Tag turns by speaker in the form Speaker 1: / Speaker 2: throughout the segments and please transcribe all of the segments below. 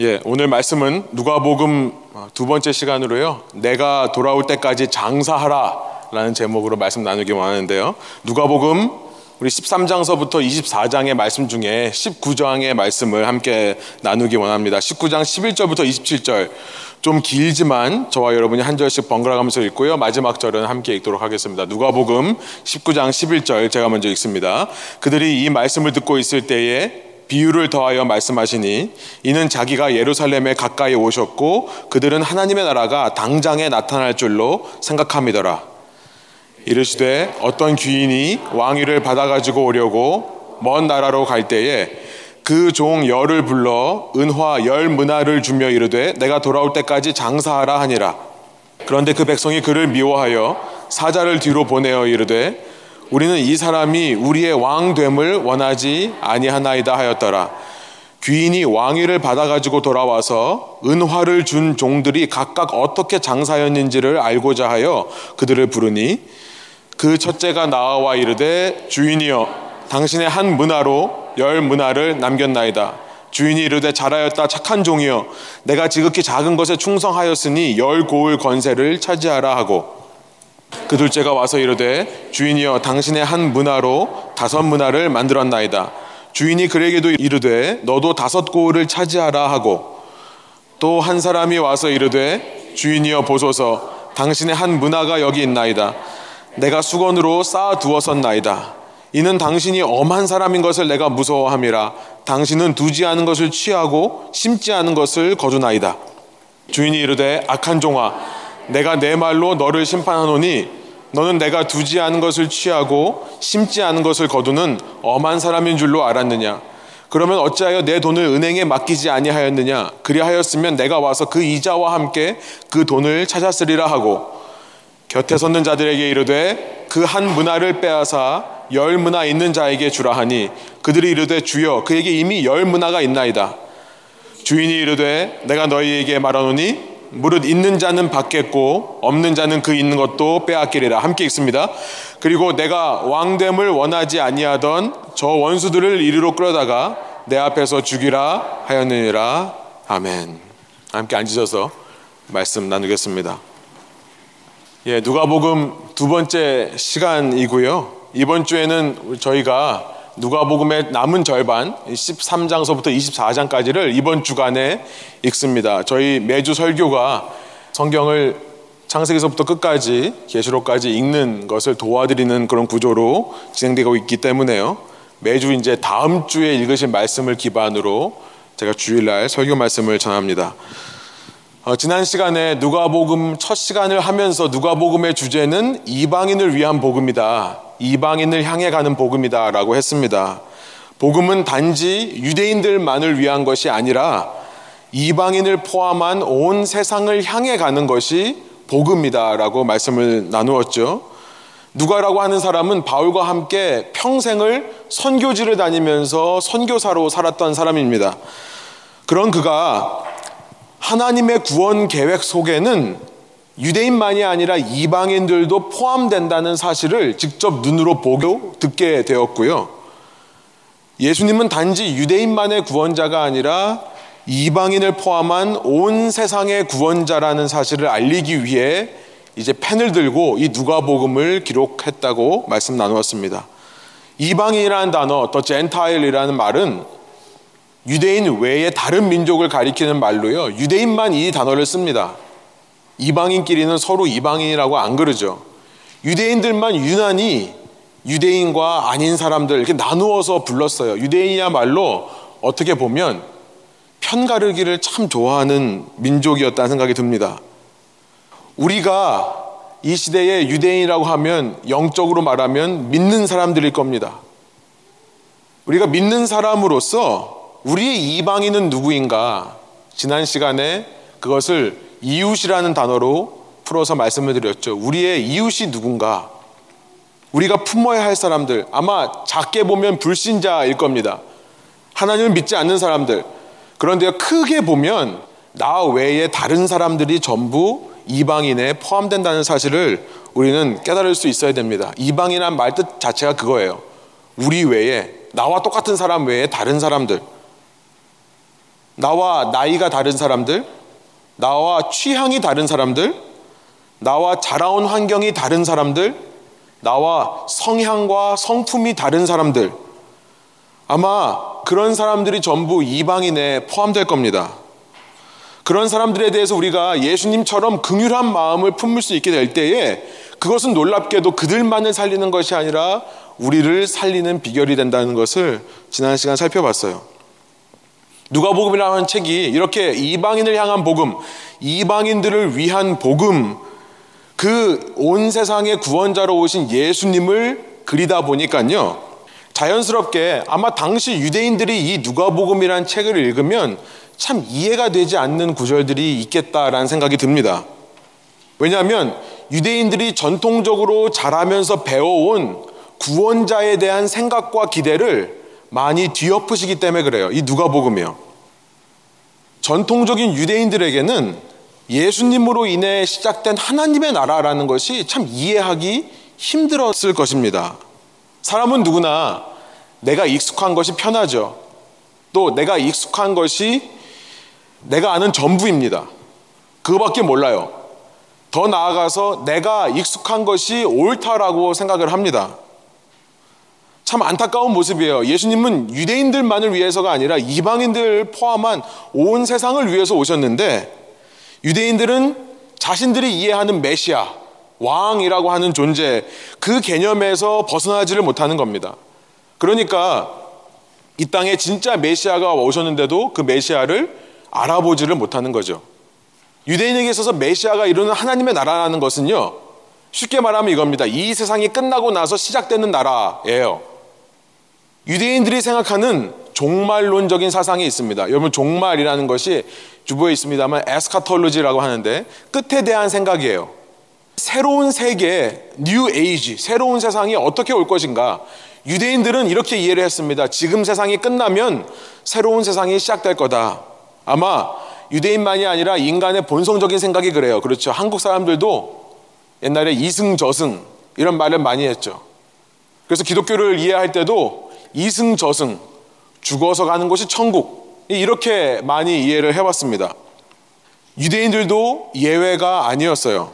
Speaker 1: 예, 오늘 말씀은 누가복음 두 번째 시간으로요. 내가 돌아올 때까지 장사하라라는 제목으로 말씀 나누기 원하는데요. 누가복음 우리 13장서부터 24장의 말씀 중에 19장의 말씀을 함께 나누기 원합니다. 19장 11절부터 27절 좀 길지만 저와 여러분이 한 절씩 번갈아 가면서 읽고요. 마지막 절은 함께 읽도록 하겠습니다. 누가복음 19장 11절 제가 먼저 읽습니다. 그들이 이 말씀을 듣고 있을 때에 비유를 더하여 말씀하시니 이는 자기가 예루살렘에 가까이 오셨고 그들은 하나님의 나라가 당장에 나타날 줄로 생각함이더라. 이르시되 어떤 귀인이 왕위를 받아가지고 오려고 먼 나라로 갈 때에 그 종 열을 불러 은화 열 문화를 주며 이르되 내가 돌아올 때까지 장사하라 하니라. 그런데 그 백성이 그를 미워하여 사자를 뒤로 보내어 이르되 우리는 이 사람이 우리의 왕됨을 원하지 아니하나이다 하였더라. 귀인이 왕위를 받아가지고 돌아와서 은화를 준 종들이 각각 어떻게 장사였는지를 알고자 하여 그들을 부르니 그 첫째가 나와 이르되 주인이여 당신의 한 문화로 열 문화를 남겼나이다. 주인이 이르되 잘하였다 착한 종이여 내가 지극히 작은 것에 충성하였으니 열 고을 권세를 차지하라 하고 그 둘째가 와서 이르되 주인이여 당신의 한 문화로 다섯 문화를 만들었나이다. 주인이 그에게도 이르되 너도 다섯 고을을 차지하라 하고 또 한 사람이 와서 이르되 주인이여 보소서 당신의 한 문화가 여기 있나이다. 내가 수건으로 쌓아 두었었나이다. 이는 당신이 엄한 사람인 것을 내가 무서워함이라. 당신은 두지 않은 것을 취하고 심지 않은 것을 거두나이다. 주인이 이르되 악한 종아 내가 내 말로 너를 심판하노니 너는 내가 두지 않은 것을 취하고 심지 않은 것을 거두는 엄한 사람인 줄로 알았느냐? 그러면 어찌하여 내 돈을 은행에 맡기지 아니하였느냐? 그리하였으면 내가 와서 그 이자와 함께 그 돈을 찾았으리라 하고 곁에 섰는 자들에게 이르되 그 한 문화를 빼앗아 열 문화 있는 자에게 주라 하니 그들이 이르되 주여 그에게 이미 열 문화가 있나이다. 주인이 이르되 내가 너희에게 말하노니 무릇 있는 자는 받겠고 없는 자는 그 있는 것도 빼앗기리라 함께 읽습니다. 그리고 내가 왕됨을 원하지 아니하던 저 원수들을 이리로 끌어다가 내 앞에서 죽이라 하였느니라 아멘. 함께 앉으셔서 말씀 나누겠습니다. 예, 누가복음 두 번째 시간이고요. 이번 주에는 저희가 누가복음의 남은 절반 13장서부터 24장까지를 이번 주간에 읽습니다. 저희 매주 설교가 성경을 창세기서부터 끝까지 계시록까지 읽는 것을 도와드리는 그런 구조로 진행되고 있기 때문에요. 매주 이제 다음 주에 읽으신 말씀을 기반으로 제가 주일날 설교 말씀을 전합니다. 어, 지난 시간에 누가복음 첫 시간을 하면서 누가복음의 주제는 이방인을 위한 복음이다. 이방인을 향해 가는 복음이다라고 했습니다. 복음은 단지 유대인들만을 위한 것이 아니라 이방인을 포함한 온 세상을 향해 가는 것이 복음이다라고 말씀을 나누었죠. 누가라고 하는 사람은 바울과 함께 평생을 선교지를 다니면서 선교사로 살았던 사람입니다. 그런 그가 하나님의 구원 계획 속에는 유대인만이 아니라 이방인들도 포함된다는 사실을 직접 눈으로 보고 듣게 되었고요. 예수님은 단지 유대인만의 구원자가 아니라 이방인을 포함한 온 세상의 구원자라는 사실을 알리기 위해 이제 펜을 들고 이 누가복음을 기록했다고 말씀 나누었습니다. 이방인이라는 단어, 더 젠타일이라는 말은 유대인 외에 다른 민족을 가리키는 말로요. 유대인만 이 단어를 씁니다. 이방인끼리는 서로 이방인이라고 안 그러죠. 유대인들만 유난히 유대인과 아닌 사람들 이렇게 나누어서 불렀어요. 유대인이야말로 어떻게 보면 편가르기를 참 좋아하는 민족이었다는 생각이 듭니다. 우리가 이 시대에 유대인이라고 하면 영적으로 말하면 믿는 사람들일 겁니다. 우리가 믿는 사람으로서 우리의 이방인은 누구인가? 지난 시간에 그것을 이웃이라는 단어로 풀어서 말씀을 드렸죠. 우리의 이웃이 누군가? 우리가 품어야 할 사람들, 아마 작게 보면 불신자일 겁니다. 하나님을 믿지 않는 사람들. 그런데 크게 보면 나 외에 다른 사람들이 전부 이방인에 포함된다는 사실을 우리는 깨달을 수 있어야 됩니다. 이방인한 말뜻 자체가 그거예요. 우리 외에, 나와 똑같은 사람 외에 다른 사람들. 나와 나이가 다른 사람들, 나와 취향이 다른 사람들, 나와 자라온 환경이 다른 사람들, 나와 성향과 성품이 다른 사람들, 아마 그런 사람들이 전부 이방인에 포함될 겁니다. 그런 사람들에 대해서 우리가 예수님처럼 긍휼한 마음을 품을 수 있게 될 때에 그것은 놀랍게도 그들만을 살리는 것이 아니라 우리를 살리는 비결이 된다는 것을 지난 시간 살펴봤어요. 누가복음이라는 책이 이렇게 이방인을 향한 복음, 이방인들을 위한 복음, 그 온 세상의 구원자로 오신 예수님을 그리다 보니까요. 자연스럽게 아마 당시 유대인들이 이 누가복음이라는 책을 읽으면 참 이해가 되지 않는 구절들이 있겠다라는 생각이 듭니다. 왜냐하면 유대인들이 전통적으로 자라면서 배워온 구원자에 대한 생각과 기대를 많이 뒤엎으시기 때문에 그래요. 이 누가복음이요. 전통적인 유대인들에게는 예수님으로 인해 시작된 하나님의 나라라는 것이 참 이해하기 힘들었을 것입니다. 사람은 누구나 내가 익숙한 것이 편하죠. 또 내가 익숙한 것이 내가 아는 전부입니다. 그거밖에 몰라요. 더 나아가서 내가 익숙한 것이 옳다라고 생각을 합니다. 참 안타까운 모습이에요. 예수님은 유대인들만을 위해서가 아니라 이방인들 포함한 온 세상을 위해서 오셨는데 유대인들은 자신들이 이해하는 메시아, 왕이라고 하는 존재, 그 개념에서 벗어나지를 못하는 겁니다. 그러니까 이 땅에 진짜 메시아가 오셨는데도 그 메시아를 알아보지를 못하는 거죠. 유대인에게 있어서 메시아가 이루는 하나님의 나라라는 것은요, 쉽게 말하면 이겁니다. 이 세상이 끝나고 나서 시작되는 나라예요. 유대인들이 생각하는 종말론적인 사상이 있습니다. 여러분 종말이라는 것이 주보에 있습니다만 eschatology라고 하는데 끝에 대한 생각이에요. 새로운 세계, new age, 새로운 세상이 어떻게 올 것인가? 유대인들은 이렇게 이해를 했습니다. 지금 세상이 끝나면 새로운 세상이 시작될 거다. 아마 유대인만이 아니라 인간의 본성적인 생각이 그래요. 그렇죠. 한국 사람들도 옛날에 이승저승 이런 말을 많이 했죠. 그래서 기독교를 이해할 때도 이승 저승, 죽어서 가는 곳이 천국. 이렇게 많이 이해를 해왔습니다. 유대인들도 예외가 아니었어요.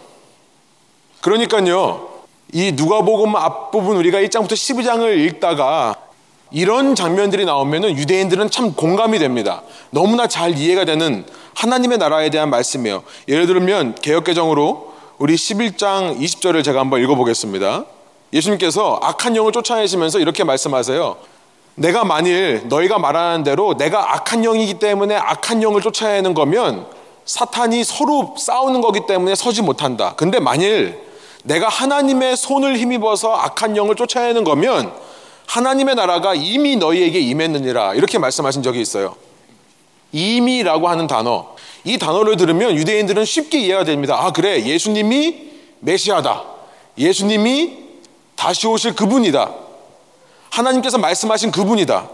Speaker 1: 그러니까요, 이 누가복음 앞부분 우리가 1장부터 12장을 읽다가 이런 장면들이 나오면 유대인들은 참 공감이 됩니다. 너무나 잘 이해가 되는 하나님의 나라에 대한 말씀이에요. 예를 들면 개혁개정으로 우리 11장 20절을 제가 한번 읽어보겠습니다. 예수님께서 악한 영을 쫓아내시면서 이렇게 말씀하세요. 내가 만일 너희가 말하는 대로 내가 악한 영이기 때문에 악한 영을 쫓아내는 거면 사탄이 서로 싸우는 거기 때문에 서지 못한다. 근데 만일 내가 하나님의 손을 힘입어서 악한 영을 쫓아내는 거면 하나님의 나라가 이미 너희에게 임했느니라. 이렇게 말씀하신 적이 있어요. 이미라고 하는 단어. 이 단어를 들으면 유대인들은 쉽게 이해가 됩니다. 아, 그래. 예수님이 메시아다. 예수님이 다시 오실 그분이다. 하나님께서 말씀하신 그분이다.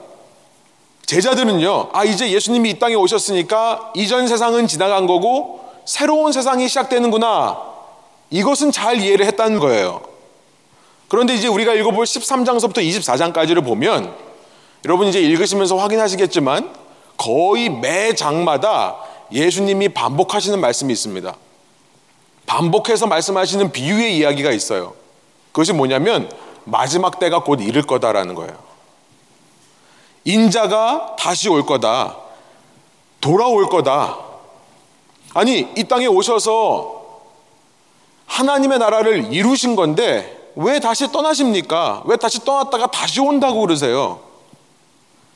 Speaker 1: 제자들은요, 아, 이제 예수님이 이 땅에 오셨으니까 이전 세상은 지나간 거고 새로운 세상이 시작되는구나. 이것은 잘 이해를 했다는 거예요. 그런데 이제 우리가 읽어볼 13장서부터 24장까지를 보면 여러분 이제 읽으시면서 확인하시겠지만 거의 매 장마다 예수님이 반복하시는 말씀이 있습니다. 반복해서 말씀하시는 비유의 이야기가 있어요. 그것이 뭐냐면 마지막 때가 곧 이를 거다라는 거예요. 인자가 다시 올 거다. 돌아올 거다. 아니, 이 땅에 오셔서 하나님의 나라를 이루신 건데 왜 다시 떠나십니까? 왜 다시 떠났다가 다시 온다고 그러세요?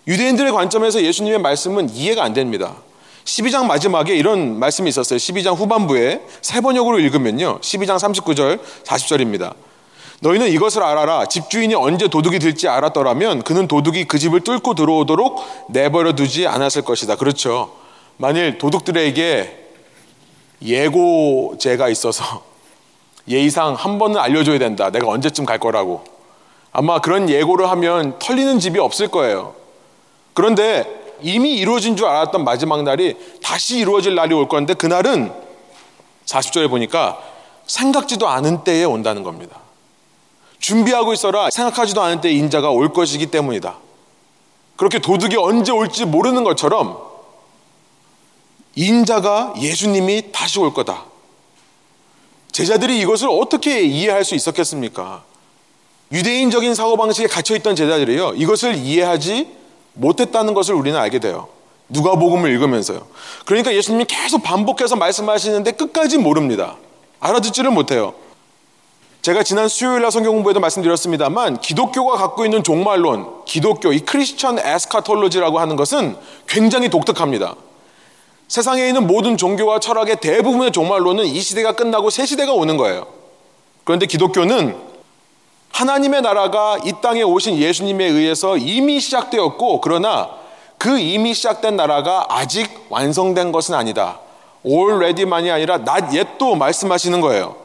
Speaker 1: 유대인들의 관점에서 예수님의 말씀은 이해가 안 됩니다. 12장 마지막에 이런 말씀이 있었어요. 12장 후반부에 세 번역으로 읽으면요. 12장 39절, 40절입니다. 너희는 이것을 알아라. 집주인이 언제 도둑이 들지 알았더라면 그는 도둑이 그 집을 뚫고 들어오도록 내버려 두지 않았을 것이다. 그렇죠. 만일 도둑들에게 예고제가 있어서 예의상 한 번은 알려줘야 된다. 내가 언제쯤 갈 거라고. 아마 그런 예고를 하면 털리는 집이 없을 거예요. 그런데 이미 이루어진 줄 알았던 마지막 날이 다시 이루어질 날이 올 건데 그날은 40절에 보니까 생각지도 않은 때에 온다는 겁니다. 준비하고 있어라 생각하지도 않은 때 인자가 올 것이기 때문이다. 그렇게 도둑이 언제 올지 모르는 것처럼 인자가 예수님이 다시 올 거다. 제자들이 이것을 어떻게 이해할 수 있었겠습니까? 유대인적인 사고방식에 갇혀있던 제자들이요. 이것을 이해하지 못했다는 것을 우리는 알게 돼요. 누가 복음을 읽으면서요. 그러니까 예수님이 계속 반복해서 말씀하시는데 끝까지 모릅니다. 알아듣지를 못해요. 제가 지난 수요일 날 성경 공부에도 말씀드렸습니다만 기독교가 갖고 있는 종말론, 기독교, 이 크리스천 에스카톨로지라고 하는 것은 굉장히 독특합니다. 세상에 있는 모든 종교와 철학의 대부분의 종말론은 이 시대가 끝나고 새 시대가 오는 거예요. 그런데 기독교는 하나님의 나라가 이 땅에 오신 예수님에 의해서 이미 시작되었고 그러나 그 이미 시작된 나라가 아직 완성된 것은 아니다. already만이 아니라 not yet도 말씀하시는 거예요.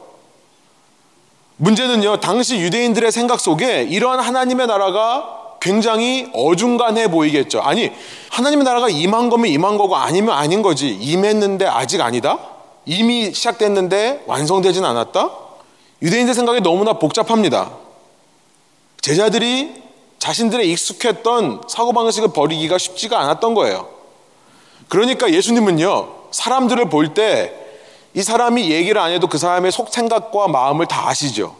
Speaker 1: 문제는요, 당시 유대인들의 생각 속에 이러한 하나님의 나라가 굉장히 어중간해 보이겠죠. 아니, 하나님의 나라가 임한 거면 임한 거고 아니면 아닌 거지. 임했는데 아직 아니다? 이미 시작됐는데 완성되진 않았다? 유대인들 생각이 너무나 복잡합니다. 제자들이 자신들의 익숙했던 사고방식을 버리기가 쉽지가 않았던 거예요. 그러니까 예수님은요, 사람들을 볼 때 이 사람이 얘기를 안 해도 그 사람의 속 생각과 마음을 다 아시죠.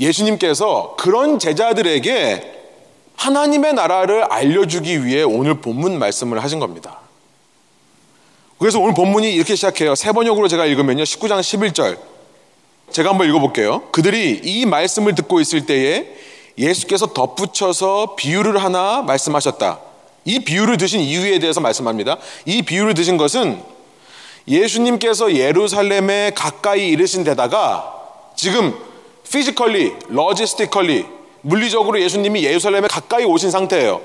Speaker 1: 예수님께서 그런 제자들에게 하나님의 나라를 알려주기 위해 오늘 본문 말씀을 하신 겁니다. 그래서 오늘 본문이 이렇게 시작해요. 세 번역으로 제가 읽으면요. 19장 11절. 제가 한번 읽어볼게요. 그들이 이 말씀을 듣고 있을 때에 예수께서 덧붙여서 비유를 하나 말씀하셨다. 이 비유를 드신 이유에 대해서 말씀합니다. 이 비유를 드신 것은 예수님께서 예루살렘에 가까이 이르신 데다가 지금 physically, logistically, 물리적으로 예수님이 예루살렘에 가까이 오신 상태예요.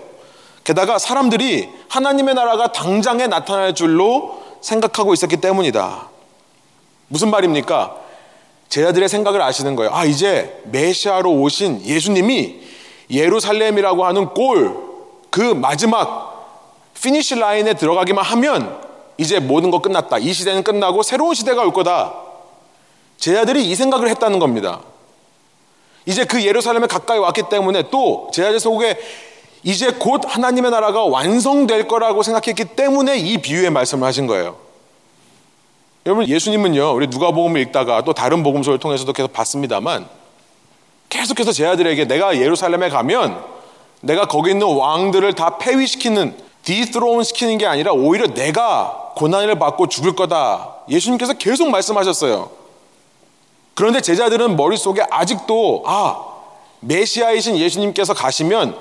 Speaker 1: 게다가 사람들이 하나님의 나라가 당장에 나타날 줄로 생각하고 있었기 때문이다. 무슨 말입니까? 제자들의 생각을 아시는 거예요. 아, 이제 메시아로 오신 예수님이 예루살렘이라고 하는 골, 그 마지막 finish line에 들어가기만 하면 이제 모든 거 끝났다. 이 시대는 끝나고 새로운 시대가 올 거다. 제자들이 이 생각을 했다는 겁니다. 이제 그 예루살렘에 가까이 왔기 때문에 또 제자들 속에 이제 곧 하나님의 나라가 완성될 거라고 생각했기 때문에 이 비유의 말씀을 하신 거예요. 여러분 예수님은요 우리 누가복음을 읽다가 또 다른 복음서를 통해서도 계속 봤습니다만 계속해서 제 아들에게 내가 예루살렘에 가면 내가 거기 있는 왕들을 다 폐위시키는 디스로운 시키는 게 아니라 오히려 내가 고난을 받고 죽을 거다. 예수님께서 계속 말씀하셨어요. 그런데 제자들은 머릿속에 아직도 아 메시아이신 예수님께서 가시면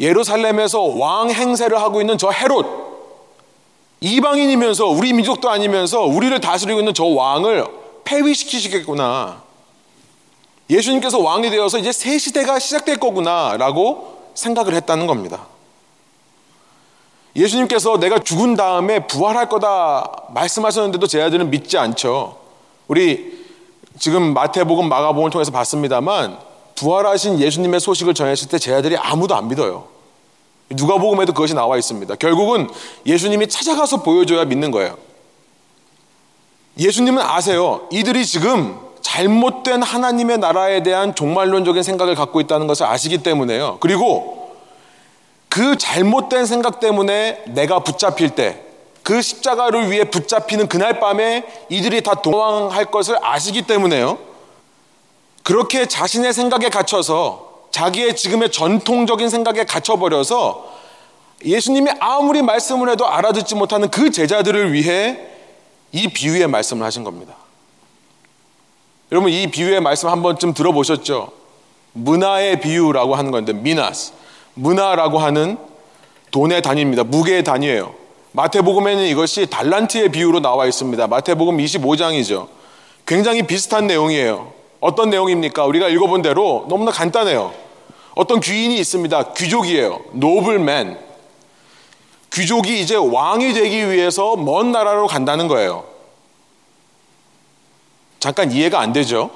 Speaker 1: 예루살렘에서 왕 행세를 하고 있는 저 헤롯 이방인이면서 우리 민족도 아니면서 우리를 다스리고 있는 저 왕을 폐위시키시겠구나. 예수님께서 왕이 되어서 이제 새 시대가 시작될 거구나 라고 생각을 했다는 겁니다. 예수님께서 내가 죽은 다음에 부활할 거다 말씀하셨는데도 제 아들은 믿지 않죠. 우리 지금 마태복음 마가복음을 통해서 봤습니다만 부활하신 예수님의 소식을 전했을 때 제 아들이 아무도 안 믿어요. 누가복음에도 그것이 나와 있습니다. 결국은 예수님이 찾아가서 보여줘야 믿는 거예요. 예수님은 아세요. 이들이 지금 잘못된 하나님의 나라에 대한 종말론적인 생각을 갖고 있다는 것을 아시기 때문에요. 그리고 그 잘못된 생각 때문에 내가 붙잡힐 때, 그 십자가를 위해 붙잡히는 그날 밤에 이들이 다 도망할 것을 아시기 때문에요. 그렇게 자신의 생각에 갇혀서 자기의 지금의 전통적인 생각에 갇혀버려서 예수님이 아무리 말씀을 해도 알아듣지 못하는 그 제자들을 위해 이 비유의 말씀을 하신 겁니다. 여러분 이 비유의 말씀 한 번쯤 들어보셨죠? 문화의 비유라고 하는 건데 미나스 문화라고 하는 돈의 단위입니다. 무게의 단위예요. 마태복음에는 이것이 달란트의 비유로 나와 있습니다. 마태복음 25장이죠. 굉장히 비슷한 내용이에요. 어떤 내용입니까? 우리가 읽어본 대로 너무나 간단해요. 어떤 귀인이 있습니다. 귀족이에요. 노블맨. 귀족이 이제 왕이 되기 위해서 먼 나라로 간다는 거예요. 잠깐 이해가 안 되죠?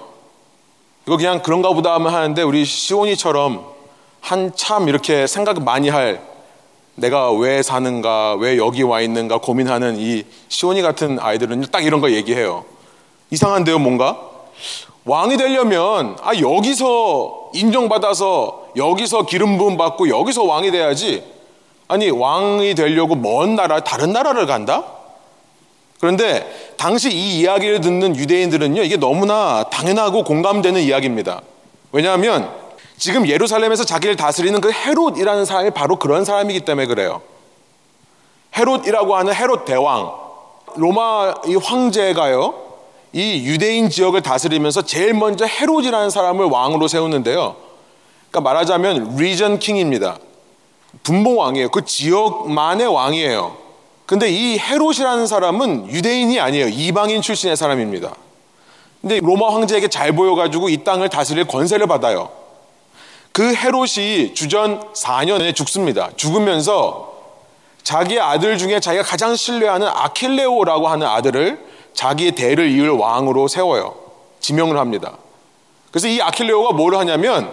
Speaker 1: 이거 그냥 그런가 보다 하면 하는데 우리 시온이처럼 한참 이렇게 생각 많이 할 내가 왜 사는가, 왜 여기 와 있는가 고민하는 이 시온이 같은 아이들은 딱 이런 거 얘기해요. 이상한데요, 뭔가? 왕이 되려면 아 여기서 인정받아서 여기서 기름 부음 받고 여기서 왕이 돼야지. 아니 왕이 되려고 먼 나라 다른 나라를 간다? 그런데 당시 이 이야기를 듣는 유대인들은요, 이게 너무나 당연하고 공감되는 이야기입니다. 왜냐하면 지금 예루살렘에서 자기를 다스리는 그 헤롯이라는 사람이 바로 그런 사람이기 때문에 그래요. 헤롯이라고 하는 헤롯 대왕, 로마 이 황제가요, 이 유대인 지역을 다스리면서 제일 먼저 헤롯이라는 사람을 왕으로 세우는데요. 그러니까 말하자면 리전 킹입니다. 분봉 왕이에요. 그 지역만의 왕이에요. 근데 이 헤롯이라는 사람은 유대인이 아니에요. 이방인 출신의 사람입니다. 근데 로마 황제에게 잘 보여가지고 이 땅을 다스릴 권세를 받아요. 그 헤롯이 주전 4년에 죽습니다. 죽으면서 자기 아들 중에 자기가 가장 신뢰하는 아킬레오라고 하는 아들을 자기의 대를 이을 왕으로 세워요. 지명을 합니다. 그래서 이 아킬레오가 뭘 하냐면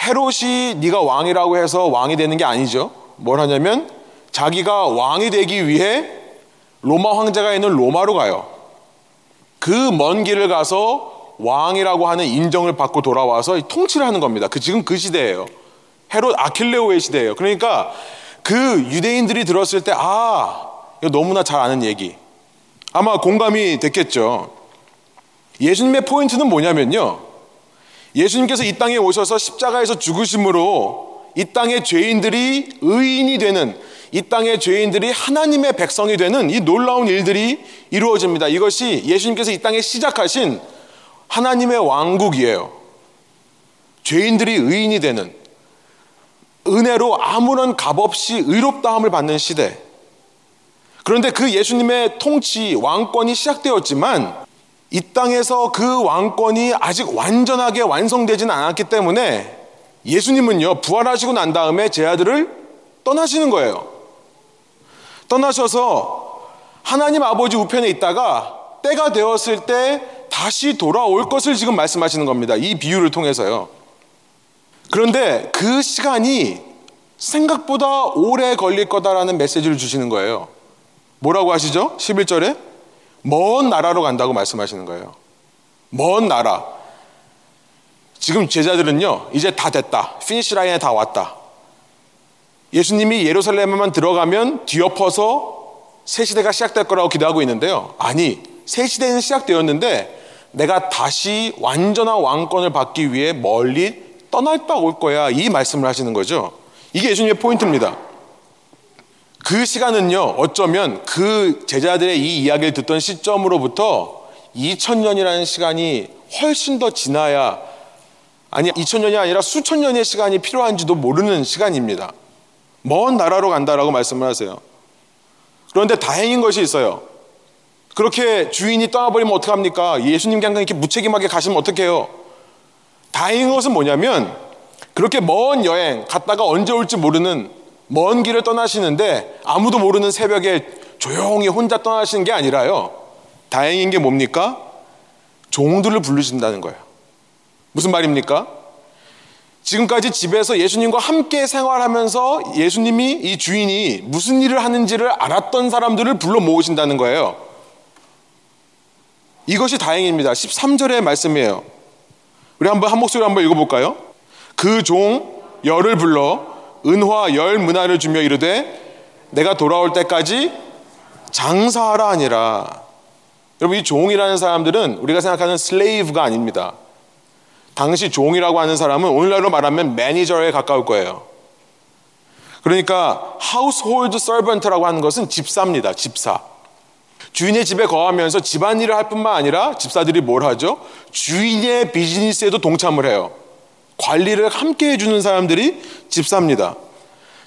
Speaker 1: 헤롯이 네가 왕이라고 해서 왕이 되는 게 아니죠. 뭘 하냐면 자기가 왕이 되기 위해 로마 황제가 있는 로마로 가요. 그 먼 길을 가서 왕이라고 하는 인정을 받고 돌아와서 통치를 하는 겁니다. 그 지금 그 시대예요. 헤롯 아킬레오의 시대예요. 그러니까 그 유대인들이 들었을 때 아, 이거 너무나 잘 아는 얘기. 아마 공감이 됐겠죠. 예수님의 포인트는 뭐냐면요. 예수님께서 이 땅에 오셔서 십자가에서 죽으심으로 이 땅의 죄인들이 의인이 되는 이 땅의 죄인들이 하나님의 백성이 되는 이 놀라운 일들이 이루어집니다. 이것이 예수님께서 이 땅에 시작하신 하나님의 왕국이에요. 죄인들이 의인이 되는 은혜로 아무런 값 없이 의롭다함을 받는 시대. 그런데 그 예수님의 통치, 왕권이 시작되었지만 이 땅에서 그 왕권이 아직 완전하게 완성되지는 않았기 때문에 예수님은요, 부활하시고 난 다음에 제 아들을 떠나시는 거예요. 떠나셔서 하나님 아버지 우편에 있다가 때가 되었을 때 다시 돌아올 것을 지금 말씀하시는 겁니다. 이 비유를 통해서요. 그런데 그 시간이 생각보다 오래 걸릴 거다라는 메시지를 주시는 거예요. 뭐라고 하시죠? 11절에 먼 나라로 간다고 말씀하시는 거예요. 먼 나라. 지금 제자들은요, 이제 다 됐다. finish line에 다 왔다. 예수님이 예루살렘에만 들어가면 뒤엎어서 새 시대가 시작될 거라고 기대하고 있는데요. 아니, 새 시대는 시작되었는데 내가 다시 완전한 왕권을 받기 위해 멀리 떠났다 올 거야. 이 말씀을 하시는 거죠. 이게 예수님의 포인트입니다. 그 시간은요, 어쩌면 그 제자들의 이 이야기를 듣던 시점으로부터 2000년이라는 시간이 훨씬 더 지나야, 아니, 2000년이 아니라 수천 년의 시간이 필요한지도 모르는 시간입니다. 먼 나라로 간다라고 말씀을 하세요. 그런데 다행인 것이 있어요. 그렇게 주인이 떠나버리면 어떡합니까? 예수님 그냥 이렇게 무책임하게 가시면 어떡해요? 다행인 것은 뭐냐면, 그렇게 먼 여행, 갔다가 언제 올지 모르는 먼 길을 떠나시는데 아무도 모르는 새벽에 조용히 혼자 떠나시는 게 아니라요. 다행인 게 뭡니까? 종들을 부르신다는 거예요. 무슨 말입니까? 지금까지 집에서 예수님과 함께 생활하면서 예수님이 이 주인이 무슨 일을 하는지를 알았던 사람들을 불러 모으신다는 거예요. 이것이 다행입니다. 13절의 말씀이에요. 우리 한번 한 목소리 한번 읽어볼까요? 그 종 열을 불러 은화 열 문화를 주며 이르되 내가 돌아올 때까지 장사하라 아니라 여러분 이 종이라는 사람들은 우리가 생각하는 슬레이브가 아닙니다. 당시 종이라고 하는 사람은 오늘날로 말하면 매니저에 가까울 거예요. 그러니까 household servant라고 하는 것은 집사입니다. 집사. 주인의 집에 거하면서 집안일을 할 뿐만 아니라 집사들이 뭘 하죠? 주인의 비즈니스에도 동참을 해요. 관리를 함께 해주는 사람들이 집사입니다.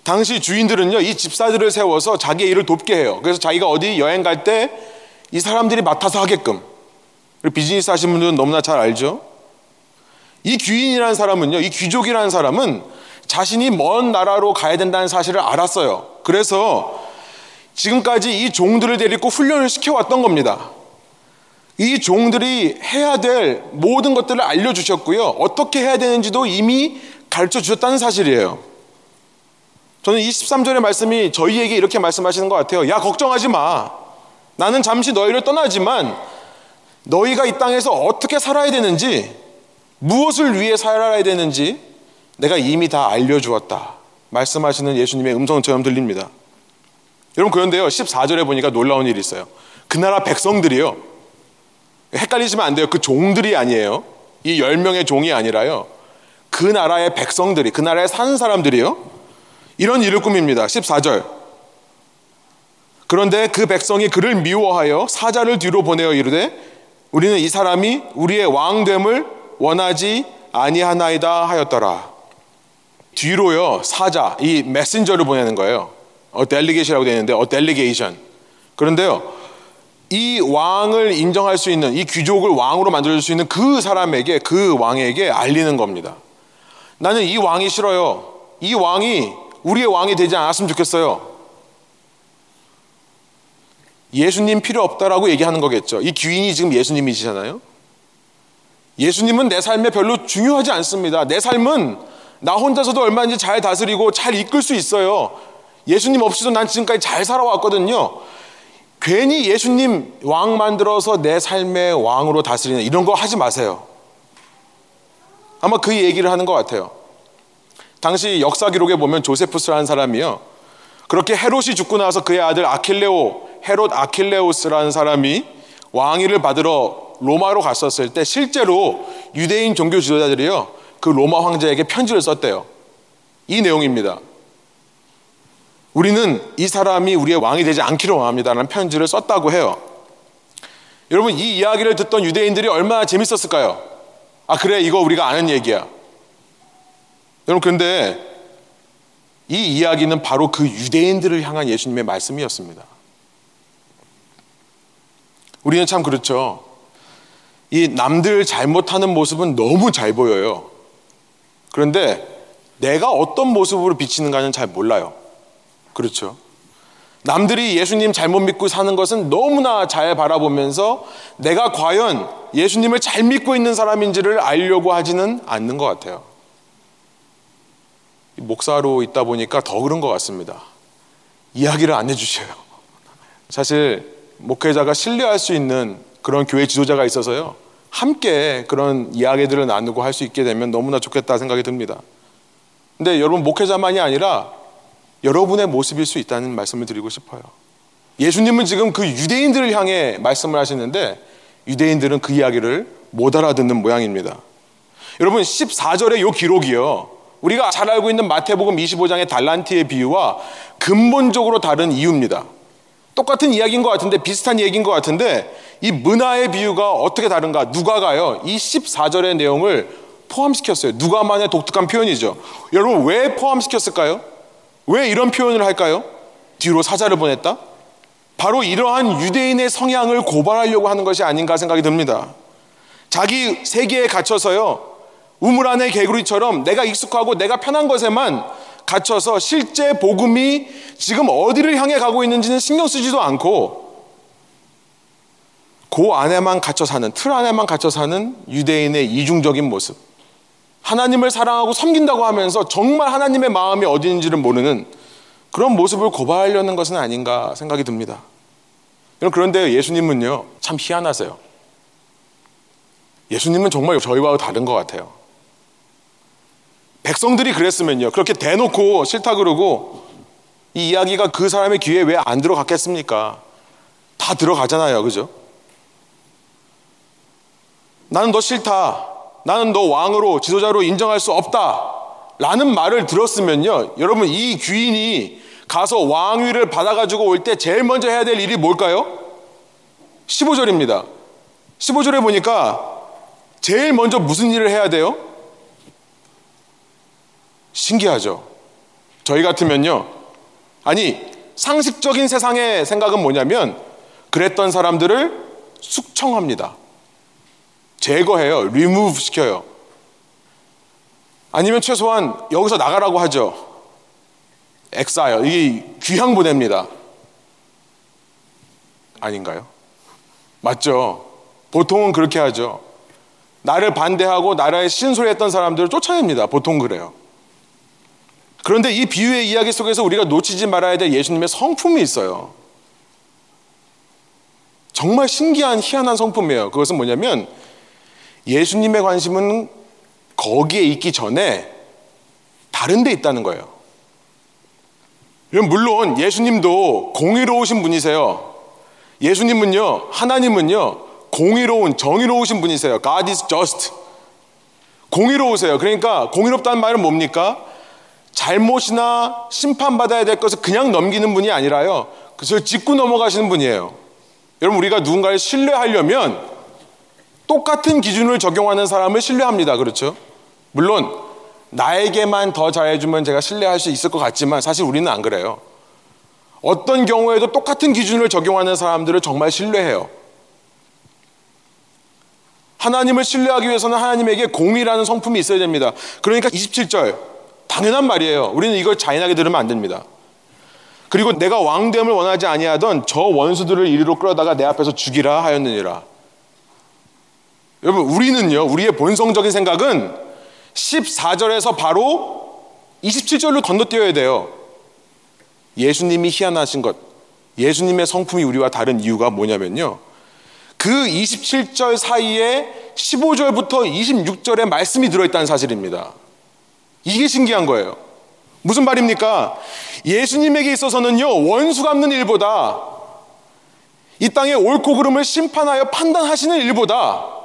Speaker 1: 당시 주인들은요, 이 집사들을 세워서 자기의 일을 돕게 해요. 그래서 자기가 어디 여행 갈 때 이 사람들이 맡아서 하게끔. 비즈니스 하시는 분들은 너무나 잘 알죠? 이 귀인이라는 사람은요, 이 귀족이라는 사람은 자신이 먼 나라로 가야 된다는 사실을 알았어요. 그래서 지금까지 이 종들을 데리고 훈련을 시켜왔던 겁니다. 이 종들이 해야 될 모든 것들을 알려주셨고요. 어떻게 해야 되는지도 이미 가르쳐 주셨다는 사실이에요. 저는 23절의 말씀이 저희에게 이렇게 말씀하시는 것 같아요. 야, 걱정하지 마. 나는 잠시 너희를 떠나지만 너희가 이 땅에서 어떻게 살아야 되는지, 무엇을 위해 살아야 되는지 내가 이미 다 알려주었다. 말씀하시는 예수님의 음성처럼 들립니다. 여러분 그런데요 14절에 보니까 놀라운 일이 있어요. 그 나라 백성들이요. 헷갈리시면 안 돼요. 그 종들이 아니에요. 이 10명의 종이 아니라요. 그 나라의 백성들이 그 나라에 사는 사람들이요. 이런 일을 꾸밉니다. 14절. 그런데 그 백성이 그를 미워하여 사자를 뒤로 보내어 이르되 우리는 이 사람이 우리의 왕됨을 원하지 아니하나이다 하였더라. 뒤로요 사자 이 메신저를 보내는 거예요. 어 델리게이션이라고 되어 있는데 어 델리게이션. 그런데요 이 왕을 인정할 수 있는 이 귀족을 왕으로 만들어 줄 수 있는 그 사람에게 그 왕에게 알리는 겁니다. 나는 이 왕이 싫어요. 이 왕이 우리의 왕이 되지 않았으면 좋겠어요. 예수님 필요 없다라고 얘기하는 거겠죠. 이 귀인이 지금 예수님이시잖아요. 예수님은 내 삶에 별로 중요하지 않습니다. 내 삶은 나 혼자서도 얼마든지 잘 다스리고 잘 이끌 수 있어요. 예수님 없이도 난 지금까지 잘 살아왔거든요. 괜히 예수님 왕 만들어서 내 삶의 왕으로 다스리는 이런 거 하지 마세요. 아마 그 얘기를 하는 것 같아요. 당시 역사 기록에 보면 조세푸스라는 사람이요. 그렇게 헤롯이 죽고 나서 그의 아들 아킬레오, 헤롯 아킬레오스라는 사람이 왕위를 받으러 로마로 갔었을 때 실제로 유대인 종교 지도자들이요. 그 로마 황제에게 편지를 썼대요. 이 내용입니다. 우리는 이 사람이 우리의 왕이 되지 않기를 원합니다라는 편지를 썼다고 해요. 여러분 이 이야기를 듣던 유대인들이 얼마나 재밌었을까요? 아 그래 이거 우리가 아는 얘기야. 여러분 근데 이 이야기는 바로 그 유대인들을 향한 예수님의 말씀이었습니다. 우리는 참 그렇죠. 이 남들 잘못하는 모습은 너무 잘 보여요. 그런데 내가 어떤 모습으로 비치는가는 잘 몰라요. 그렇죠. 남들이 예수님 잘못 믿고 사는 것은 너무나 잘 바라보면서 내가 과연 예수님을 잘 믿고 있는 사람인지를 알려고 하지는 않는 것 같아요. 목사로 있다 보니까 더 그런 것 같습니다. 이야기를 안 해주셔요. 사실 목회자가 신뢰할 수 있는 그런 교회 지도자가 있어서요. 함께 그런 이야기들을 나누고 할 수 있게 되면 너무나 좋겠다 생각이 듭니다. 근데 여러분 목회자만이 아니라 여러분의 모습일 수 있다는 말씀을 드리고 싶어요. 예수님은 지금 그 유대인들을 향해 말씀을 하시는데 유대인들은 그 이야기를 못 알아듣는 모양입니다. 여러분 14절의 이 기록이요. 우리가 잘 알고 있는 마태복음 25장의 달란트의 비유와 근본적으로 다른 이유입니다. 똑같은 이야기인 것 같은데 비슷한 얘기인 것 같은데 이 문화의 비유가 어떻게 다른가? 누가가요. 이 14절의 내용을 포함시켰어요. 누가만의 독특한 표현이죠. 여러분 왜 포함시켰을까요? 왜 이런 표현을 할까요? 뒤로 사자를 보냈다? 바로 이러한 유대인의 성향을 고발하려고 하는 것이 아닌가 생각이 듭니다. 자기 세계에 갇혀서요. 우물 안의 개구리처럼 내가 익숙하고 내가 편한 것에만 갇혀서 실제 복음이 지금 어디를 향해 가고 있는지는 신경 쓰지도 않고 그 안에만 갇혀 사는 틀 안에만 갇혀 사는 유대인의 이중적인 모습. 하나님을 사랑하고 섬긴다고 하면서 정말 하나님의 마음이 어디 있는지를 모르는 그런 모습을 고발하려는 것은 아닌가 생각이 듭니다. 그런데 예수님은요, 참 희한하세요. 예수님은 정말 저희와 다른 것 같아요. 백성들이 그랬으면요, 그렇게 대놓고 싫다 그러고 이 이야기가 그 사람의 귀에 왜 안 들어갔겠습니까? 다 들어가잖아요, 그죠? 나는 너 싫다. 나는 너 왕으로 지도자로 인정할 수 없다. 라는 말을 들었으면요. 여러분 이 귀인이 가서 왕위를 받아가지고 올 때 제일 먼저 해야 될 일이 뭘까요? 15절입니다. 15절에 보니까 제일 먼저 무슨 일을 해야 돼요? 신기하죠. 저희 같으면요. 아니, 상식적인 세상의 생각은 뭐냐면 그랬던 사람들을 숙청합니다. 제거해요. 리무브 시켜요. 아니면 최소한 여기서 나가라고 하죠. 엑사요. 이게 귀향 보냅니다. 아닌가요? 맞죠? 보통은 그렇게 하죠. 나를 반대하고 나라에 신소리했던 사람들을 쫓아냅니다. 보통 그래요. 그런데 이 비유의 이야기 속에서 우리가 놓치지 말아야 될 예수님의 성품이 있어요. 정말 신기한 희한한 성품이에요. 그것은 뭐냐면 예수님의 관심은 거기에 있기 전에 다른 데 있다는 거예요. 물론 예수님도 공의로우신 분이세요. 예수님은요, 하나님은요, 공의로운, 정의로우신 분이세요. God is just. 공의로우세요. 그러니까 공의롭다는 말은 뭡니까? 잘못이나 심판받아야 될 것을 그냥 넘기는 분이 아니라요. 그래서 짚고 넘어가시는 분이에요. 여러분, 우리가 누군가를 신뢰하려면 똑같은 기준을 적용하는 사람을 신뢰합니다. 그렇죠? 물론, 나에게만 더 잘해주면 제가 신뢰할 수 있을 것 같지만 사실 우리는 안 그래요. 어떤 경우에도 똑같은 기준을 적용하는 사람들을 정말 신뢰해요. 하나님을 신뢰하기 위해서는 하나님에게 공의라는 성품이 있어야 됩니다. 그러니까 27절 당연한 말이에요. 우리는 이걸 잔인하게 들으면 안 됩니다. 그리고 내가 왕됨을 원하지 아니하던 저 원수들을 이리로 끌어다가 내 앞에서 죽이라 하였느니라. 여러분 우리는요. 우리의 본성적인 생각은 14절에서 바로 27절로 건너뛰어야 돼요. 예수님이 희한하신 것, 예수님의 성품이 우리와 다른 이유가 뭐냐면요. 그 27절 사이에 15절부터 26절의 말씀이 들어있다는 사실입니다. 이게 신기한 거예요. 무슨 말입니까? 예수님에게 있어서는요, 원수 갚는 일보다 이 땅의 옳고 그름을 심판하여 판단하시는 일보다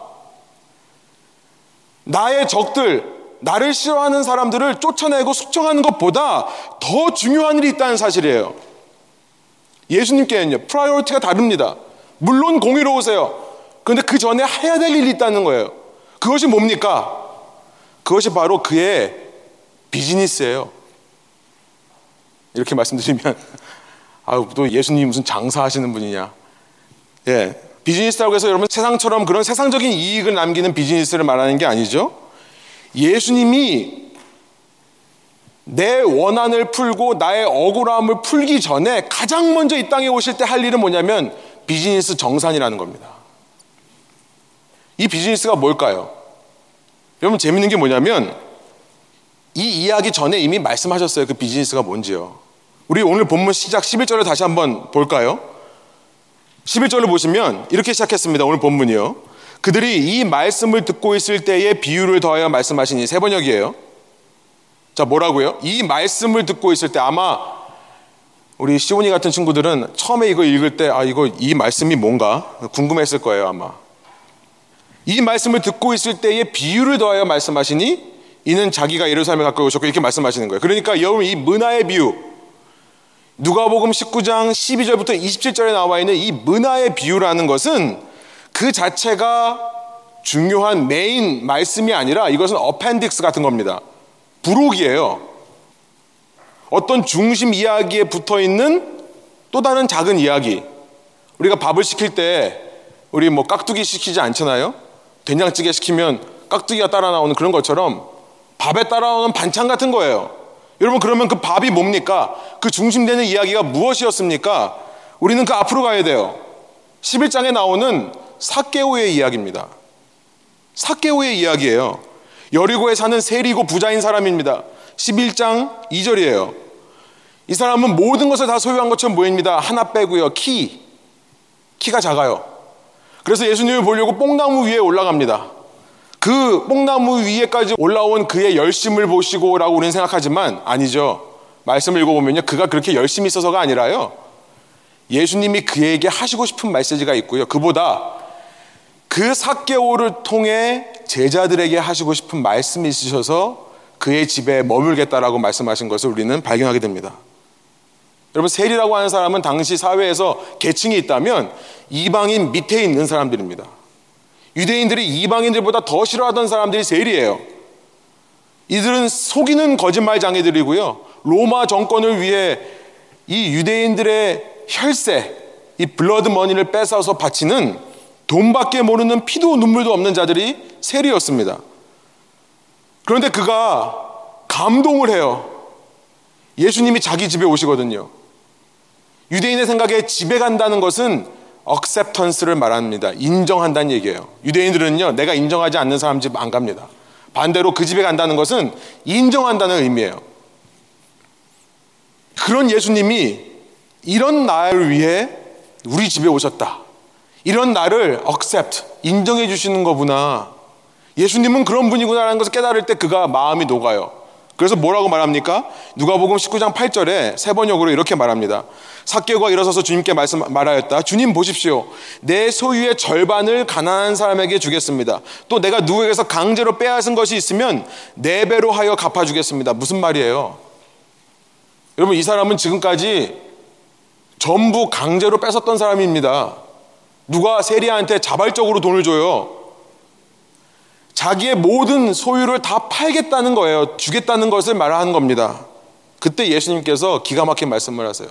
Speaker 1: 나의 적들, 나를 싫어하는 사람들을 쫓아내고 숙청하는 것보다 더 중요한 일이 있다는 사실이에요. 예수님께는요, priority가 다릅니다. 물론 공의로우세요. 그런데 그 전에 해야 될 일이 있다는 거예요. 그것이 뭡니까? 그것이 바로 그의 비즈니스예요. 이렇게 말씀드리면 아유 또 예수님이 무슨 장사하시는 분이냐? 예, 비즈니스라고 해서 여러분 세상처럼 그런 세상적인 이익을 남기는 비즈니스를 말하는 게 아니죠. 예수님이 내 원한을 풀고 나의 억울함을 풀기 전에 가장 먼저 이 땅에 오실 때 할 일은 뭐냐면 비즈니스 정산이라는 겁니다. 이 비즈니스가 뭘까요? 여러분 재밌는 게 뭐냐면 이 이야기 전에 이미 말씀하셨어요. 그 비즈니스가 뭔지요. 우리 오늘 본문 시작 11절을 다시 한번 볼까요? 11절을 보시면 이렇게 시작했습니다. 오늘 본문이요. 그들이 이 말씀을 듣고 있을 때에 비유를 더하여 말씀하시니 세 번역이에요. 자, 뭐라고요? 이 말씀을 듣고 있을 때 아마 우리 시온이 같은 친구들은 처음에 이거 읽을 때 아, 이거 이 말씀이 뭔가 궁금했을 거예요, 아마. 이 말씀을 듣고 있을 때에 비유를 더하여 말씀하시니 이는 자기가 예루살렘에 가까이 오셨고 이렇게 말씀하시는 거예요. 그러니까 여러분 이 문화의 비유 누가복음 19장 12절부터 27절에 나와 있는 이 문화의 비유라는 것은 그 자체가 중요한 메인 말씀이 아니라 이것은 어펜딕스 같은 겁니다. 부록이에요. 어떤 중심 이야기에 붙어 있는 또 다른 작은 이야기. 우리가 밥을 시킬 때 우리 뭐 깍두기 시키지 않잖아요. 된장찌개 시키면 깍두기가 따라 나오는 그런 것처럼 밥에 따라 나오는 반찬 같은 거예요. 여러분 그러면 그 밥이 뭡니까? 그 중심되는 이야기가 무엇이었습니까? 우리는 그 앞으로 가야 돼요. 11장에 나오는 사케오의 이야기입니다. 사케오의 이야기예요. 여리고에 사는 세리고 부자인 사람입니다. 11장 2절이에요. 이 사람은 모든 것을 다 소유한 것처럼 보입니다. 하나 빼고요. 키. 키가 작아요. 그래서 예수님을 보려고 뽕나무 위에 올라갑니다. 그 뽕나무 위에까지 올라온 그의 열심을 보시고라고 우리는 생각하지만 아니죠. 말씀을 읽어보면요. 그가 그렇게 열심히 있어서가 아니라요. 예수님이 그에게 하시고 싶은 메시지가 있고요. 그보다 그 사개오를 통해 제자들에게 하시고 싶은 말씀이 있으셔서 그의 집에 머물겠다라고 말씀하신 것을 우리는 발견하게 됩니다. 여러분 세리라고 하는 사람은 당시 사회에서 계층이 있다면 이방인 밑에 있는 사람들입니다. 유대인들이 이방인들보다 더 싫어하던 사람들이 세리예요. 이들은 속이는 거짓말 장애들이고요. 로마 정권을 위해 이 유대인들의 혈세, 이 blood money를 뺏어서 바치는 돈밖에 모르는 피도 눈물도 없는 자들이 세리였습니다. 그런데 그가 감동을 해요. 예수님이 자기 집에 오시거든요. 유대인의 생각에 집에 간다는 것은 acceptance를 말합니다. 인정한다는 얘기예요. 유대인들은요, 내가 인정하지 않는 사람 집 안 갑니다. 반대로 그 집에 간다는 것은 인정한다는 의미예요. 그런 예수님이 이런 나를 위해 우리 집에 오셨다. 이런 나를 accept, 인정해 주시는 거구나. 예수님은 그런 분이구나라는 것을 깨달을 때 그가 마음이 녹아요. 그래서 뭐라고 말합니까? 누가복음 19장 8절에 세 번역으로 이렇게 말합니다. 사개오가 일어서서 주님께 말씀 말하였다. 주님 보십시오. 내 소유의 절반을 가난한 사람에게 주겠습니다. 또 내가 누구에게서 강제로 빼앗은 것이 있으면 네 배로 하여 갚아 주겠습니다. 무슨 말이에요? 여러분 이 사람은 지금까지 전부 강제로 뺏었던 사람입니다. 누가 세리아한테 자발적으로 돈을 줘요? 자기의 모든 소유를 다 팔겠다는 거예요. 주겠다는 것을 말하는 겁니다. 그때 예수님께서 기가 막힌 말씀을 하세요.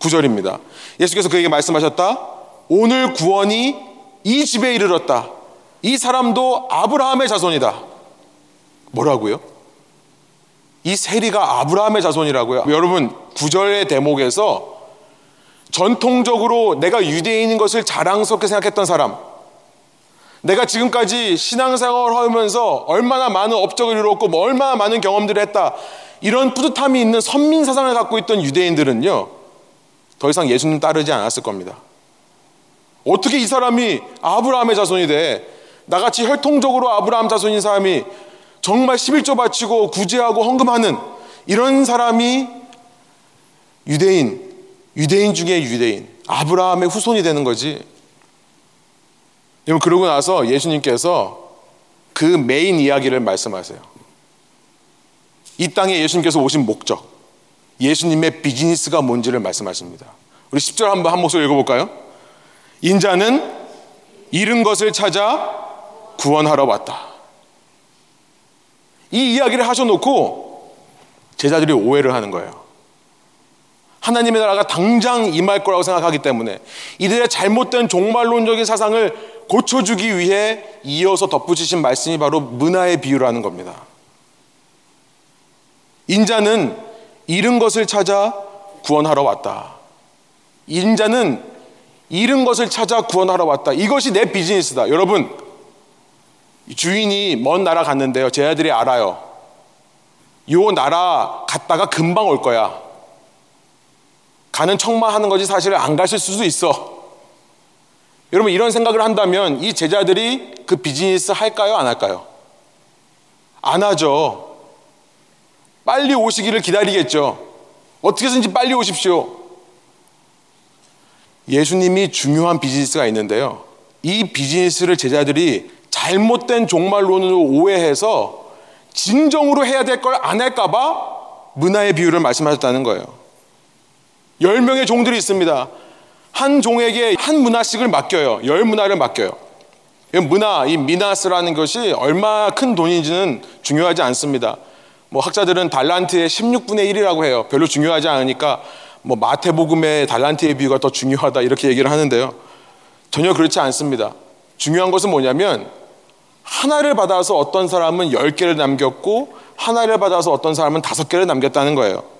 Speaker 1: 9절입니다. 예수께서 그에게 말씀하셨다. 오늘 구원이 이 집에 이르렀다. 이 사람도 아브라함의 자손이다. 뭐라고요? 이 세리가 아브라함의 자손이라고요. 여러분, 9절의 대목에서 전통적으로 내가 유대인인 것을 자랑스럽게 생각했던 사람, 내가 지금까지 신앙생활을 하면서 얼마나 많은 업적을 이루었고 뭐 얼마나 많은 경험들을 했다. 이런 뿌듯함이 있는 선민 사상을 갖고 있던 유대인들은요. 더 이상 예수님 따르지 않았을 겁니다. 어떻게 이 사람이 아브라함의 자손이 돼? 나같이 혈통적으로 아브라함 자손인 사람이 정말 11조 바치고 구제하고 헌금하는 이런 사람이 유대인, 유대인 중에 유대인, 아브라함의 후손이 되는 거지. 여러분 그러고 나서 예수님께서 그 메인 이야기를 말씀하세요. 이 땅에 예수님께서 오신 목적, 예수님의 비즈니스가 뭔지를 말씀하십니다. 우리 10절 한번 한 목소리 읽어볼까요? 인자는 잃은 것을 찾아 구원하러 왔다. 이 이야기를 하셔놓고 제자들이 오해를 하는 거예요. 하나님의 나라가 당장 임할 거라고 생각하기 때문에 이들의 잘못된 종말론적인 사상을 고쳐주기 위해 이어서 덧붙이신 말씀이 바로 문화의 비유라는 겁니다. 인자는 잃은 것을 찾아 구원하러 왔다. 인자는 잃은 것을 찾아 구원하러 왔다. 이것이 내 비즈니스다. 여러분, 주인이 먼 나라 갔는데요. 제 아들이 알아요. 요 나라 갔다가 금방 올 거야. 가는 척만 하는 거지 사실 안 가실 수도 있어. 여러분 이런 생각을 한다면 이 제자들이 그 비즈니스 할까요? 안 할까요? 안 하죠. 빨리 오시기를 기다리겠죠. 어떻게 든지 빨리 오십시오. 예수님이 중요한 비즈니스가 있는데요. 이 비즈니스를 제자들이 잘못된 종말론으로 오해해서 진정으로 해야 될 걸 안 할까봐 문화의 비유를 말씀하셨다는 거예요. 열 명의 종들이 있습니다. 한 종에게 한 문화씩을 맡겨요. 열 문화를 맡겨요. 문화, 이 미나스라는 것이 얼마나 큰 돈인지는 중요하지 않습니다. 뭐 학자들은 달란트의 16분의 1이라고 해요. 별로 중요하지 않으니까 뭐 마태복음의 달란트의 비유가 더 중요하다 이렇게 얘기를 하는데요. 전혀 그렇지 않습니다. 중요한 것은 뭐냐면 하나를 받아서 어떤 사람은 10개를 남겼고 하나를 받아서 어떤 사람은 5개를 남겼다는 거예요.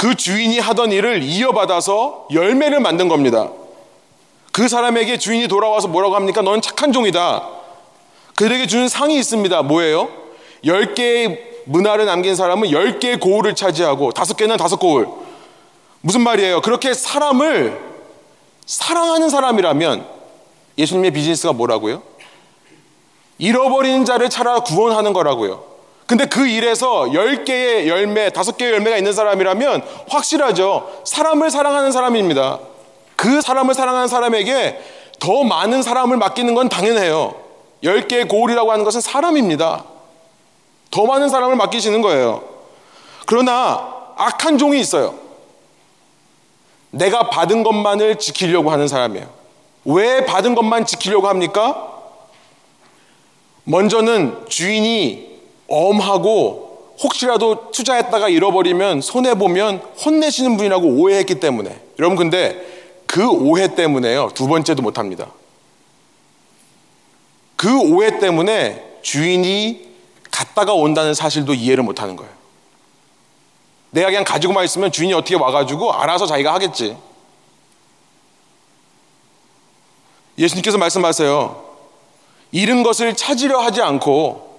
Speaker 1: 그 주인이 하던 일을 이어받아서 열매를 만든 겁니다. 그 사람에게 주인이 돌아와서 뭐라고 합니까? 너는 착한 종이다. 그들에게 주는 상이 있습니다. 뭐예요? 10개의 문화를 남긴 사람은 10개의 고울을 차지하고 5개는 5고울. 무슨 말이에요? 그렇게 사람을 사랑하는 사람이라면 예수님의 비즈니스가 뭐라고요? 잃어버린 자를 찾아 구원하는 거라고요. 근데 그 일에서 10개의 열매, 5개의 열매가 있는 사람이라면 확실하죠. 사람을 사랑하는 사람입니다. 그 사람을 사랑하는 사람에게 더 많은 사람을 맡기는 건 당연해요. 10개의 고울이라고 하는 것은 사람입니다. 더 많은 사람을 맡기시는 거예요. 그러나 악한 종이 있어요. 내가 받은 것만을 지키려고 하는 사람이에요. 왜 받은 것만 지키려고 합니까? 먼저는 주인이 엄하고 혹시라도 투자했다가 잃어버리면 손해보면 혼내시는 분이라고 오해했기 때문에. 여러분 근데 그 오해 때문에요. 두 번째도 못합니다. 그 오해 때문에 주인이 갔다가 온다는 사실도 이해를 못하는 거예요. 내가 그냥 가지고만 있으면 주인이 어떻게 와가지고 알아서 자기가 하겠지. 예수님께서 말씀하세요. 잃은 것을 찾으려 하지 않고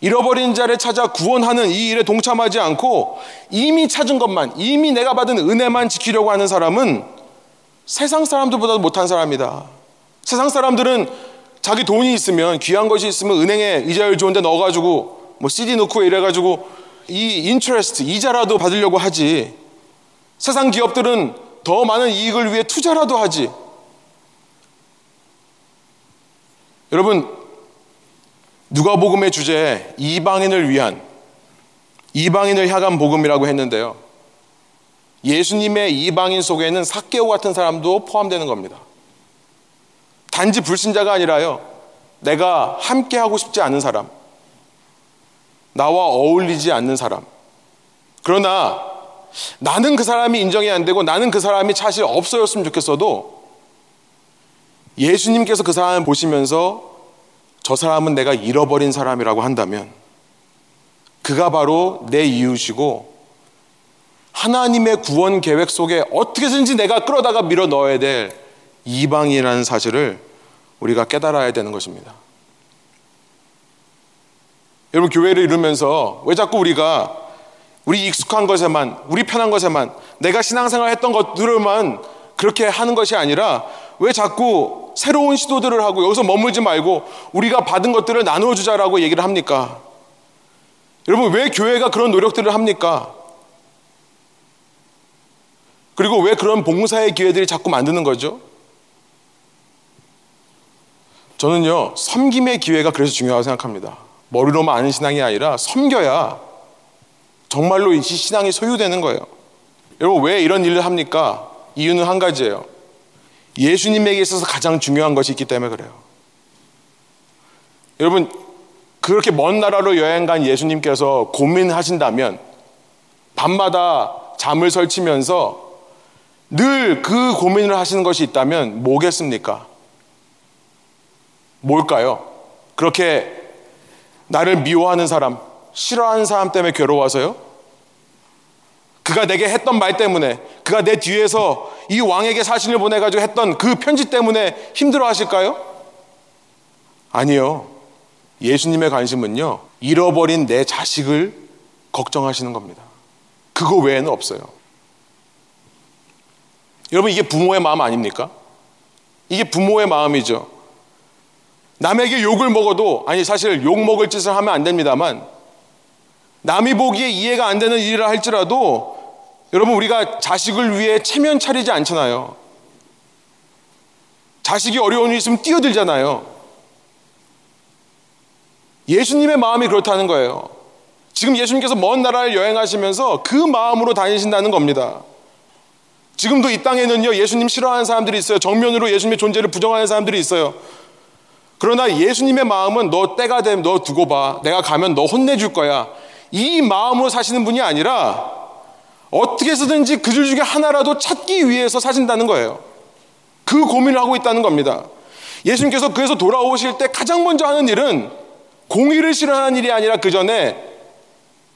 Speaker 1: 잃어버린 자를 찾아 구원하는 이 일에 동참하지 않고 이미 찾은 것만, 이미 내가 받은 은혜만 지키려고 하는 사람은 세상 사람들보다도 못한 사람이다. 세상 사람들은 자기 돈이 있으면 귀한 것이 있으면 은행에 이자율 좋은데 넣어가지고 뭐 CD 넣고 이래가지고 이 interest 이자라도 받으려고 하지. 세상 기업들은 더 많은 이익을 위해 투자라도 하지. 여러분 누가복음의 주제 이방인을 위한 이방인을 향한 복음이라고 했는데요. 예수님의 이방인 속에는 사개오 같은 사람도 포함되는 겁니다. 단지 불신자가 아니라요. 내가 함께 하고 싶지 않은 사람. 나와 어울리지 않는 사람. 그러나 나는 그 사람이 인정이 안 되고 나는 그 사람이 사실 없어졌으면 좋겠어도 예수님께서 그 사람을 보시면서 저 사람은 내가 잃어버린 사람이라고 한다면 그가 바로 내 이웃이고 하나님의 구원 계획 속에 어떻게든지 내가 끌어다가 밀어 넣어야 될 이방이라는 사실을 우리가 깨달아야 되는 것입니다. 여러분 교회를 이루면서 왜 자꾸 우리가 우리 익숙한 것에만 우리 편한 것에만 내가 신앙생활 했던 것들만 그렇게 하는 것이 아니라 왜 자꾸 새로운 시도들을 하고 여기서 머물지 말고 우리가 받은 것들을 나누어 주자라고 얘기를 합니까? 여러분 왜 교회가 그런 노력들을 합니까? 그리고 왜 그런 봉사의 기회들이 자꾸 만드는 거죠? 저는요, 섬김의 기회가 그래서 중요하다고 생각합니다. 머리로만 아는 신앙이 아니라 섬겨야 정말로 이 신앙이 소유되는 거예요. 여러분, 왜 이런 일을 합니까? 이유는 한 가지예요. 예수님에게 있어서 가장 중요한 것이 있기 때문에 그래요. 여러분, 그렇게 먼 나라로 여행 간 예수님께서 고민하신다면 밤마다 잠을 설치면서 늘 그 고민을 하시는 것이 있다면 뭐겠습니까? 뭘까요? 그렇게 나를 미워하는 사람, 싫어하는 사람 때문에 괴로워서요? 그가 내게 했던 말 때문에, 그가 내 뒤에서 이 왕에게 사신을 보내가지고 했던 그 편지 때문에 힘들어 하실까요? 아니요. 예수님의 관심은요, 잃어버린 내 자식을 걱정하시는 겁니다. 그거 외에는 없어요. 여러분, 이게 부모의 마음 아닙니까? 이게 부모의 마음이죠. 남에게 욕을 먹어도, 아니, 사실 욕 먹을 짓을 하면 안 됩니다만, 남이 보기에 이해가 안 되는 일이라 할지라도, 여러분, 우리가 자식을 위해 체면 차리지 않잖아요. 자식이 어려운 일 있으면 뛰어들잖아요. 예수님의 마음이 그렇다는 거예요. 지금 예수님께서 먼 나라를 여행하시면서 그 마음으로 다니신다는 겁니다. 지금도 이 땅에는요, 예수님 싫어하는 사람들이 있어요. 정면으로 예수님의 존재를 부정하는 사람들이 있어요. 그러나 예수님의 마음은 너 때가 되면 너 두고 봐. 내가 가면 너 혼내줄 거야. 이 마음으로 사시는 분이 아니라 어떻게 해서든지 그줄 중에 하나라도 찾기 위해서 사신다는 거예요. 그 고민을 하고 있다는 겁니다. 예수님께서 그래서 돌아오실 때 가장 먼저 하는 일은 공의를 실현하는 일이 아니라 그 전에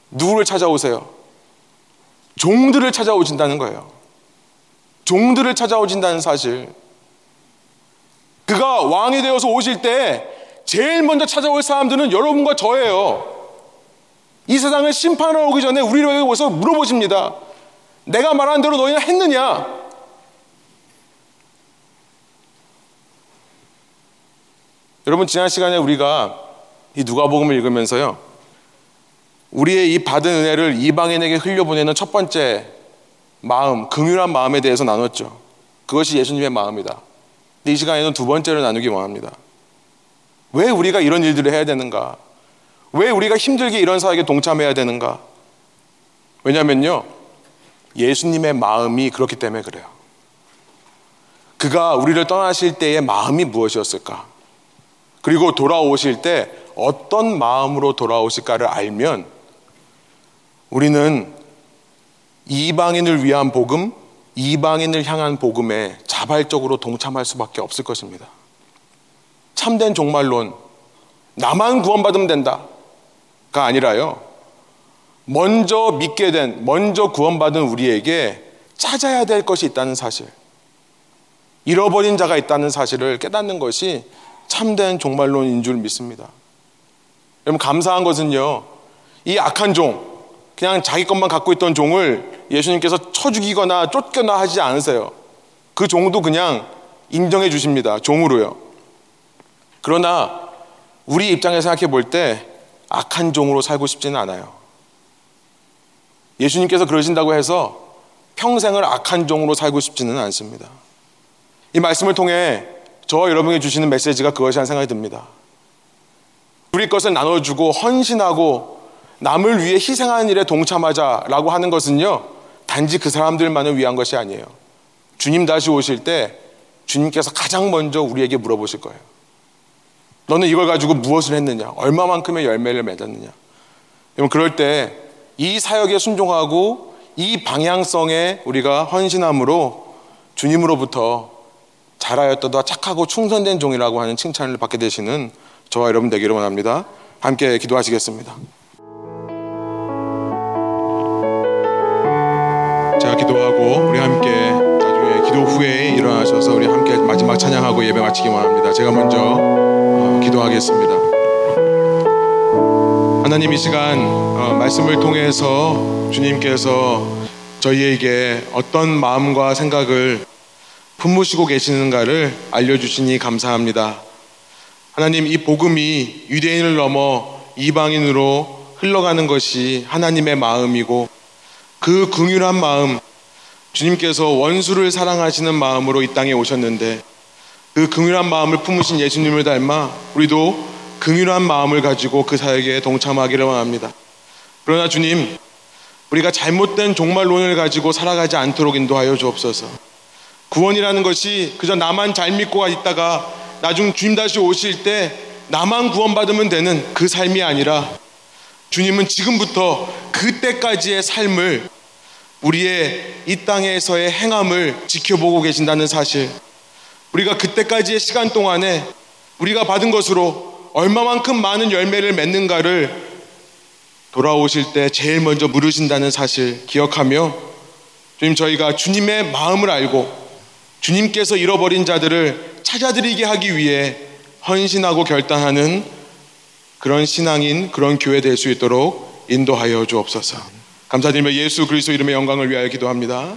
Speaker 1: 누구를 찾아오세요? 종들을 찾아오신다는 거예요. 종들을 찾아오신다는 사실. 그가 왕이 되어서 오실 때 제일 먼저 찾아올 사람들은 여러분과 저예요. 이 세상을 심판하러 오기 전에 우리에게 오서 물어보십니다. 내가 말한 대로 너희는 했느냐? 여러분 지난 시간에 우리가 이 누가복음을 읽으면서요. 우리의 이 받은 은혜를 이방인에게 흘려보내는 첫 번째 마음, 긍휼한 마음에 대해서 나눴죠. 그것이 예수님의 마음이다. 이 시간에는 두 번째로 나누기 원합니다. 왜 우리가 이런 일들을 해야 되는가? 왜 우리가 힘들게 이런 사역에 동참해야 되는가? 왜냐면요. 예수님의 마음이 그렇기 때문에 그래요. 그가 우리를 떠나실 때의 마음이 무엇이었을까? 그리고 돌아오실 때 어떤 마음으로 돌아오실까를 알면 우리는 이방인을 위한 복음, 이방인을 향한 복음에 자발적으로 동참할 수밖에 없을 것입니다. 참된 종말론, 나만 구원받으면 된다 가 아니라요. 먼저 믿게 된, 먼저 구원받은 우리에게 찾아야 될 것이 있다는 사실, 잃어버린 자가 있다는 사실을 깨닫는 것이 참된 종말론인 줄 믿습니다. 여러분, 감사한 것은요, 이 악한 종, 그냥 자기 것만 갖고 있던 종을 예수님께서 쳐 죽이거나 쫓거나 하지 않으세요. 그 종도 그냥 인정해 주십니다. 종으로요. 그러나 우리 입장에서 생각해 볼 때 악한 종으로 살고 싶지는 않아요. 예수님께서 그러신다고 해서 평생을 악한 종으로 살고 싶지는 않습니다. 이 말씀을 통해 저와 여러분에게 주시는 메시지가 그것이 한 생각이 듭니다. 우리 것을 나눠주고 헌신하고 남을 위해 희생하는 일에 동참하자라고 하는 것은요, 단지 그 사람들만을 위한 것이 아니에요. 주님 다시 오실 때 주님께서 가장 먼저 우리에게 물어보실 거예요. 너는 이걸 가지고 무엇을 했느냐? 얼마만큼의 열매를 맺었느냐? 여러분, 그럴 때 이 사역에 순종하고 이 방향성에 우리가 헌신함으로 주님으로부터 잘하였다도 착하고 충성된 종이라고 하는 칭찬을 받게 되시는 저와 여러분 되기를 원합니다. 함께 기도하시겠습니다. 제가 기도하고 우리 함께 나중에 기도 후에 일어나셔서 우리 함께 마지막 찬양하고 예배 마치기 원합니다. 제가 먼저 어, 기도하겠습니다. 하나님 이 시간 어, 말씀을 통해서 주님께서 저희에게 어떤 마음과 생각을 품으시고 계시는가를 알려주시니 감사합니다. 하나님 이 복음이 유대인을 넘어 이방인으로 흘러가는 것이 하나님의 마음이고 그 긍휼한 마음 주님께서 원수를 사랑하시는 마음으로 이 땅에 오셨는데 그 긍휼한 마음을 품으신 예수님을 닮아 우리도 긍휼한 마음을 가지고 그 사역에 동참하기를 원합니다. 그러나 주님 우리가 잘못된 종말론을 가지고 살아가지 않도록 인도하여 주옵소서. 구원이라는 것이 그저 나만 잘 믿고 있다가 나중 주님 다시 오실 때 나만 구원받으면 되는 그 삶이 아니라 주님은 지금부터 그때까지의 삶을 우리의 이 땅에서의 행함을 지켜보고 계신다는 사실. 우리가 그때까지의 시간 동안에 우리가 받은 것으로 얼마만큼 많은 열매를 맺는가를 돌아오실 때 제일 먼저 물으신다는 사실 기억하며 주님 저희가 주님의 마음을 알고 주님께서 잃어버린 자들을 찾아드리게 하기 위해 헌신하고 결단하는 그런 신앙인 그런 교회 될 수 있도록 인도하여 주옵소서. 감사드리며 예수 그리스도 이름의 영광을 위하여 기도합니다.